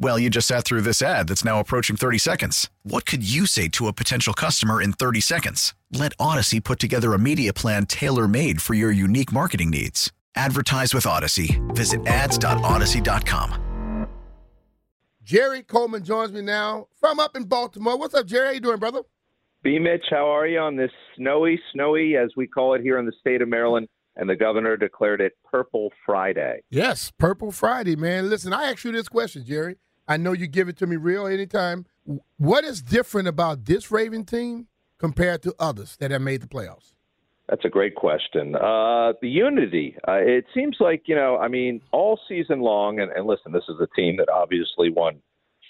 Well, you just sat through this ad that's now approaching 30 seconds. What could you say to a potential customer in 30 seconds? Let Audacy put together a media plan tailor made for your unique marketing needs. Advertise with Audacy. Visit ads.audacy.com. Jerry Coleman joins me now from up in Baltimore. What's up, Jerry? How you doing, brother? B. Mitch, how are you on this snowy, snowy, as we call it here in the state of Maryland? And the governor declared it Purple Friday. Yes, Purple Friday, man. Listen, I ask you this question, Jerry. I know you give it to me real anytime. What is different about this Raven team compared to others that have made the playoffs? That's a great question. Uh, the unity. Uh, it seems like, you know, I mean, all season long, and, and listen, this is a team that obviously won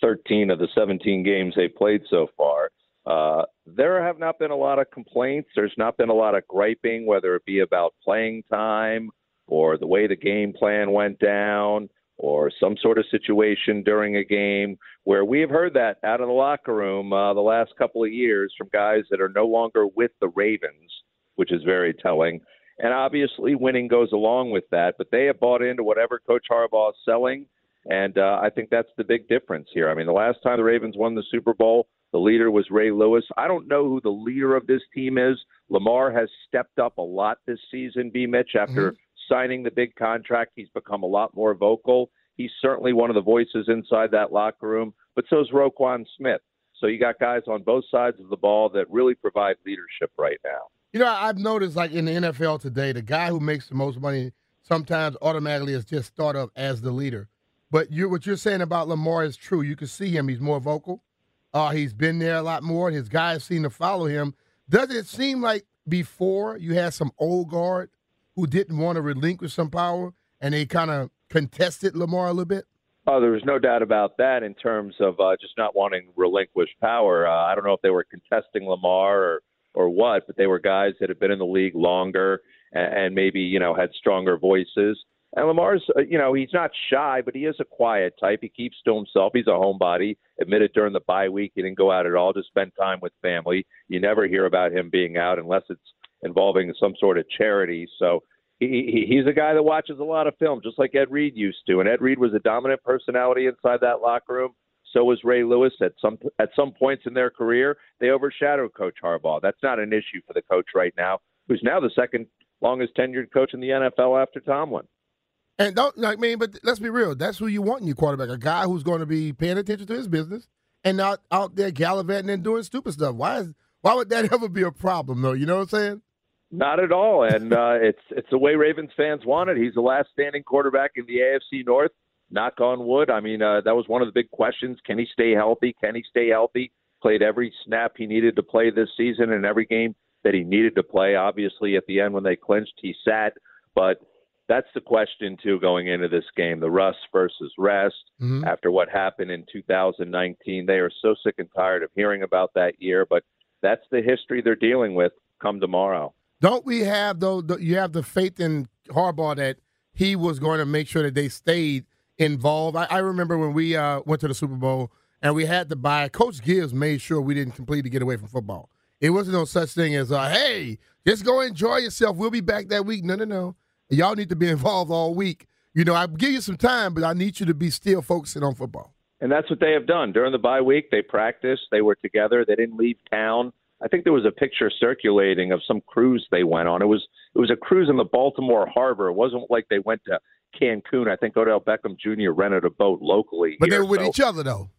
13 of the 17 games they played so far. Uh, there have not been a lot of complaints. There's not been a lot of griping, whether it be about playing time or the way the game plan went down or some sort of situation during a game where we have heard that out of the locker room uh, the last couple of years from guys that are no longer with the Ravens, which is very telling. And obviously, winning goes along with that, but they have bought into whatever Coach Harbaugh is selling. And uh, I think that's the big difference here. I mean, the last time the Ravens won the Super Bowl, the leader was Ray Lewis. I don't know who the leader of this team is. Lamar has stepped up a lot this season, B. Mitch, after mm-hmm signing the big contract, he's become a lot more vocal. He's certainly one of the voices inside that locker room, but so is Roquan Smith. So you got guys on both sides of the ball that really provide leadership right now. You know, I've noticed like in the NFL today, the guy who makes the most money sometimes automatically is just thought of as the leader. But you, what you're saying about Lamar is true. You can see him; he's more vocal. Uh, he's been there a lot more. His guys seem to follow him. Does it seem like before you had some old guard who didn't want to relinquish some power and they kind of contested Lamar a little bit? Oh, there was no doubt about that in terms of uh, just not wanting to relinquish power. Uh, I don't know if they were contesting Lamar or or what, but they were guys that had been in the league longer and, and maybe you know had stronger voices. And Lamar's, uh, you know, he's not shy, but he is a quiet type. He keeps to himself. He's a homebody. Admitted during the bye week he didn't go out at all to spend time with family. You never hear about him being out unless it's involving some sort of charity. So he, he's a guy that watches a lot of film, just like Ed Reed used to. And Ed Reed was a dominant personality inside that locker room. So was Ray Lewis at some at some points in their career. They overshadowed Coach Harbaugh. That's not an issue for the coach right now, who's now the second longest tenured coach in the NFL after Tomlin. And don't I mean, but let's be real. That's who you want in your quarterback, a guy who's going to be paying attention to his business and not out there gallivanting and doing stupid stuff. Why is why would that ever be a problem, though? You know what I'm saying? Not at all, and uh, it's it's the way Ravens fans want it. He's the last standing quarterback in the AFC North. Knock on wood. I mean, uh, that was one of the big questions. Can he stay healthy? Can he stay healthy? Played every snap he needed to play this season, and every game that he needed to play. Obviously, at the end when they clinched, he sat. But that's the question too going into this game: the rust versus rest. Mm-hmm. After what happened in 2019, they are so sick and tired of hearing about that year. But that's the history they're dealing with come tomorrow. Don't we have though? The, you have the faith in Harbaugh that he was going to make sure that they stayed involved. I, I remember when we uh, went to the Super Bowl and we had to buy. Coach Gibbs made sure we didn't completely get away from football. It wasn't no such thing as, uh, "Hey, just go enjoy yourself. We'll be back that week." No, no, no. Y'all need to be involved all week. You know, I give you some time, but I need you to be still focusing on football. And that's what they have done during the bye week. They practiced. They were together. They didn't leave town. I think there was a picture circulating of some cruise they went on. It was it was a cruise in the Baltimore harbor. It wasn't like they went to Cancun. I think Odell Beckham Jr. rented a boat locally. But here, they were with so. each other though.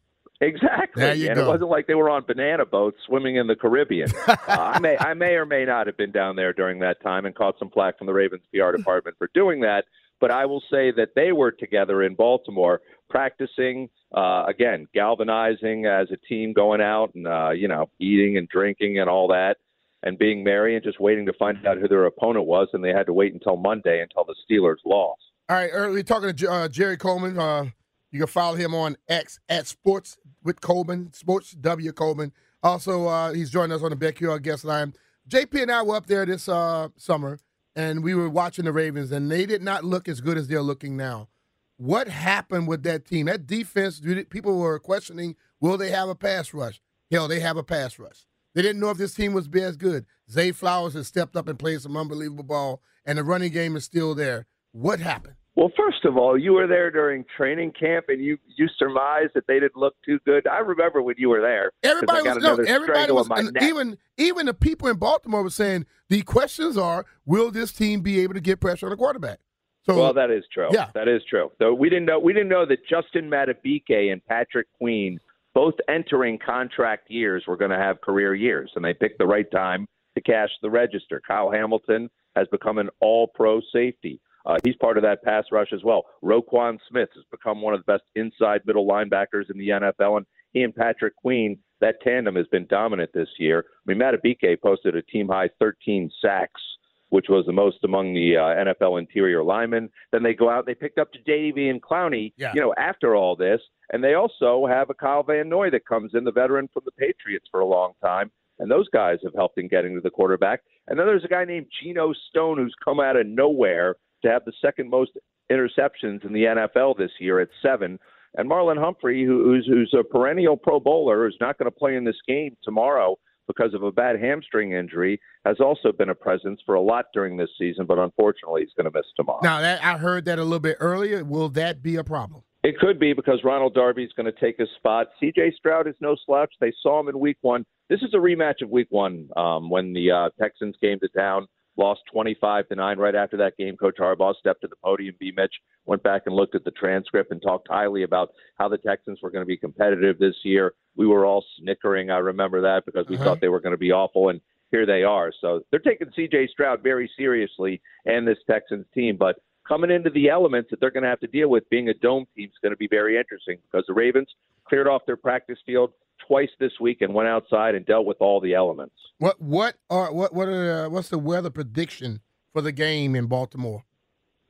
Exactly, and go. it wasn't like they were on banana boats swimming in the Caribbean. uh, I may, I may or may not have been down there during that time and caught some flack from the Ravens PR department for doing that. But I will say that they were together in Baltimore practicing, uh, again, galvanizing as a team, going out and, uh, you know, eating and drinking and all that and being merry and just waiting to find out who their opponent was. And they had to wait until Monday until the Steelers lost. All right, earlier talking to uh, Jerry Coleman. Uh, you can follow him on X at Sports with Coleman, Sports W Coleman. Also, uh, he's joining us on the BetQL guest line. JP and I were up there this uh, summer, and we were watching the Ravens, and they did not look as good as they're looking now. What happened with that team? That defense, people were questioning, will they have a pass rush? Hell, they have a pass rush. They didn't know if this team was be as good. Zay Flowers has stepped up and played some unbelievable ball, and the running game is still there. What happened? Well, first of all, you were there during training camp, and you you surmised that they didn't look too good. I remember when you were there. Everybody was no, everybody was even even the people in Baltimore were saying the questions are: Will this team be able to get pressure on the quarterback? So, well, that is true. Yeah, that is true. So we didn't know we didn't know that Justin Madubuike and Patrick Queen, both entering contract years, were going to have career years, and they picked the right time to cash the register. Kyle Hamilton has become an All-Pro safety. Uh, he's part of that pass rush as well. Roquan Smith has become one of the best inside middle linebackers in the NFL, and he and Patrick Queen, that tandem has been dominant this year. I mean, Madubuike posted a team high 13 sacks, which was the most among the uh, NFL interior linemen. Then they go out, they picked up Jadeveon Clowney, yeah. you know, after all this, and they also have a Kyle Van Noy that comes in, the veteran from the Patriots for a long time. And those guys have helped in getting to the quarterback. And then there's a guy named Geno Stone who's come out of nowhere to have the second most interceptions in the NFL this year at seven. And Marlon Humphrey, who's who's a perennial Pro Bowler, who's not going to play in this game tomorrow because of a bad hamstring injury, has also been a presence for a lot during this season. But unfortunately, he's going to miss tomorrow. Now, that, I heard that a little bit earlier. Will that be a problem? It could be because Ronald Darby is going to take his spot. C.J. Stroud is no slouch. They saw him in Week One. This is a rematch of Week One um, when the uh, Texans came to town lost 25 to 9 right after that game. Coach Harbaugh stepped to the podium. B. Mitch went back and looked at the transcript and talked highly about how the Texans were going to be competitive this year. We were all snickering. I remember that because we uh-huh. thought they were going to be awful, and here they are. So they're taking C.J. Stroud very seriously and this Texans team. But coming into the elements that they're going to have to deal with, being a dome team is going to be very interesting because the Ravens cleared off their practice field twice this week and went outside and dealt with all the elements. What what are what what are uh, what's the weather prediction for the game in Baltimore?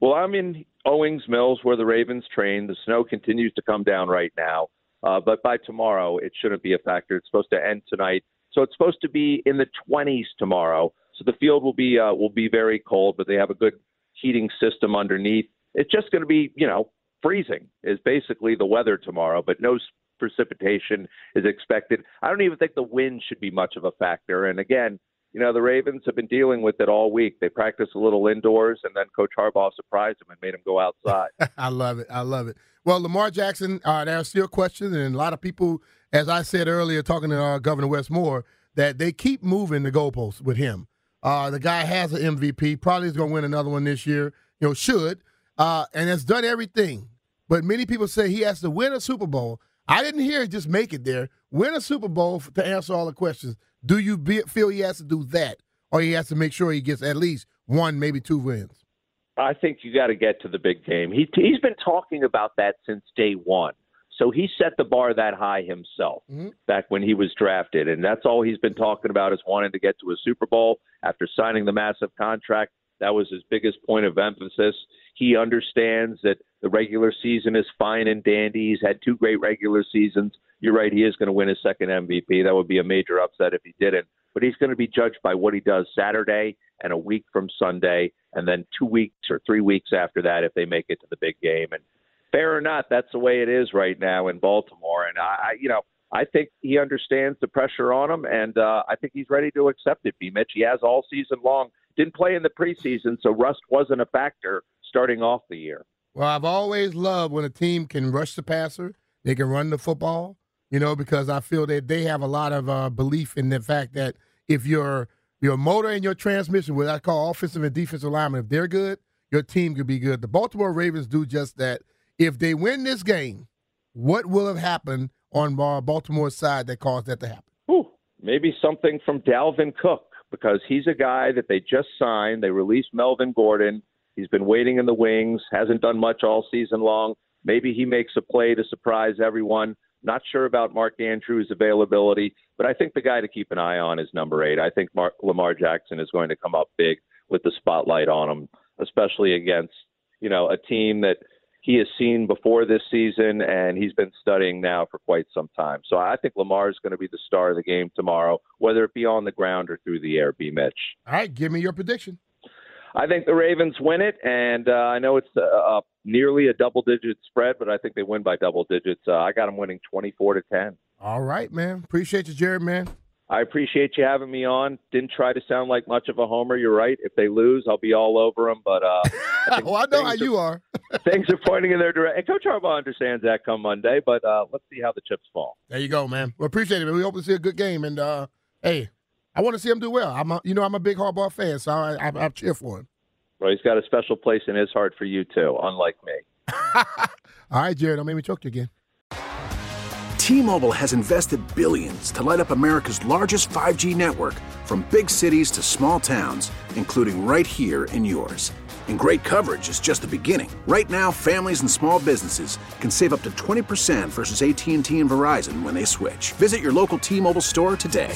Well, I'm in Owings Mills where the Ravens train. The snow continues to come down right now, uh, but by tomorrow it shouldn't be a factor. It's supposed to end tonight, so it's supposed to be in the 20s tomorrow. So the field will be uh, will be very cold, but they have a good heating system underneath. It's just going to be you know freezing is basically the weather tomorrow, but no precipitation is expected. I don't even think the wind should be much of a factor. And again, you know, the Ravens have been dealing with it all week. They practice a little indoors, and then Coach Harbaugh surprised them and made them go outside. I love it. I love it. Well, Lamar Jackson, uh, there are still questions, and a lot of people, as I said earlier, talking to uh, Governor Wes Moore, that they keep moving the goalposts with him. Uh, the guy has an MVP, probably is going to win another one this year. You know, should, uh, and has done everything. But many people say he has to win a Super Bowl I didn't hear just make it there. Win a Super Bowl to answer all the questions. Do you be, feel he has to do that, or he has to make sure he gets at least one, maybe two wins? I think you got to get to the big game. He, he's been talking about that since day one. So he set the bar that high himself mm-hmm. back when he was drafted, and that's all he's been talking about is wanting to get to a Super Bowl after signing the massive contract. That was his biggest point of emphasis. He understands that the regular season is fine and dandy. He's had two great regular seasons. You're right, he is going to win his second MVP. That would be a major upset if he didn't. But he's going to be judged by what he does Saturday and a week from Sunday, and then two weeks or three weeks after that if they make it to the big game. And fair or not, that's the way it is right now in Baltimore. And I, you know, I think he understands the pressure on him, and uh, I think he's ready to accept it. B. Mitch, he has all season long. Didn't play in the preseason, so rust wasn't a factor starting off the year. Well, I've always loved when a team can rush the passer, they can run the football, you know, because I feel that they have a lot of uh, belief in the fact that if your your motor and your transmission, what I call offensive and defensive alignment, if they're good, your team could be good. The Baltimore Ravens do just that. If they win this game, what will have happened on Baltimore's side that caused that to happen? Ooh, maybe something from Dalvin Cook because he's a guy that they just signed. They released Melvin Gordon He's been waiting in the wings, hasn't done much all season long. Maybe he makes a play to surprise everyone. Not sure about Mark Andrews' availability, but I think the guy to keep an eye on is number eight. I think Mark, Lamar Jackson is going to come up big with the spotlight on him, especially against you know a team that he has seen before this season and he's been studying now for quite some time. So I think Lamar is going to be the star of the game tomorrow, whether it be on the ground or through the air. B. Mitch. All right, give me your prediction. I think the Ravens win it, and uh, I know it's uh, nearly a double-digit spread, but I think they win by double digits. Uh, I got them winning twenty-four to ten. All right, man. Appreciate you, Jared, man. I appreciate you having me on. Didn't try to sound like much of a homer. You're right. If they lose, I'll be all over them. But uh, I well, I know how you are. things are pointing in their direction. Coach Harbaugh understands that come Monday. But uh, let's see how the chips fall. There you go, man. We appreciate it. We hope to see a good game. And uh, hey, I want to see him do well. I'm, a, you know, I'm a big Harbaugh fan, so I, I, I cheer for him. Well, he's got a special place in his heart for you too, unlike me. All right, Jared, don't make me choke you again. T-Mobile has invested billions to light up America's largest 5G network, from big cities to small towns, including right here in yours. And great coverage is just the beginning. Right now, families and small businesses can save up to 20% versus AT&T and Verizon when they switch. Visit your local T-Mobile store today.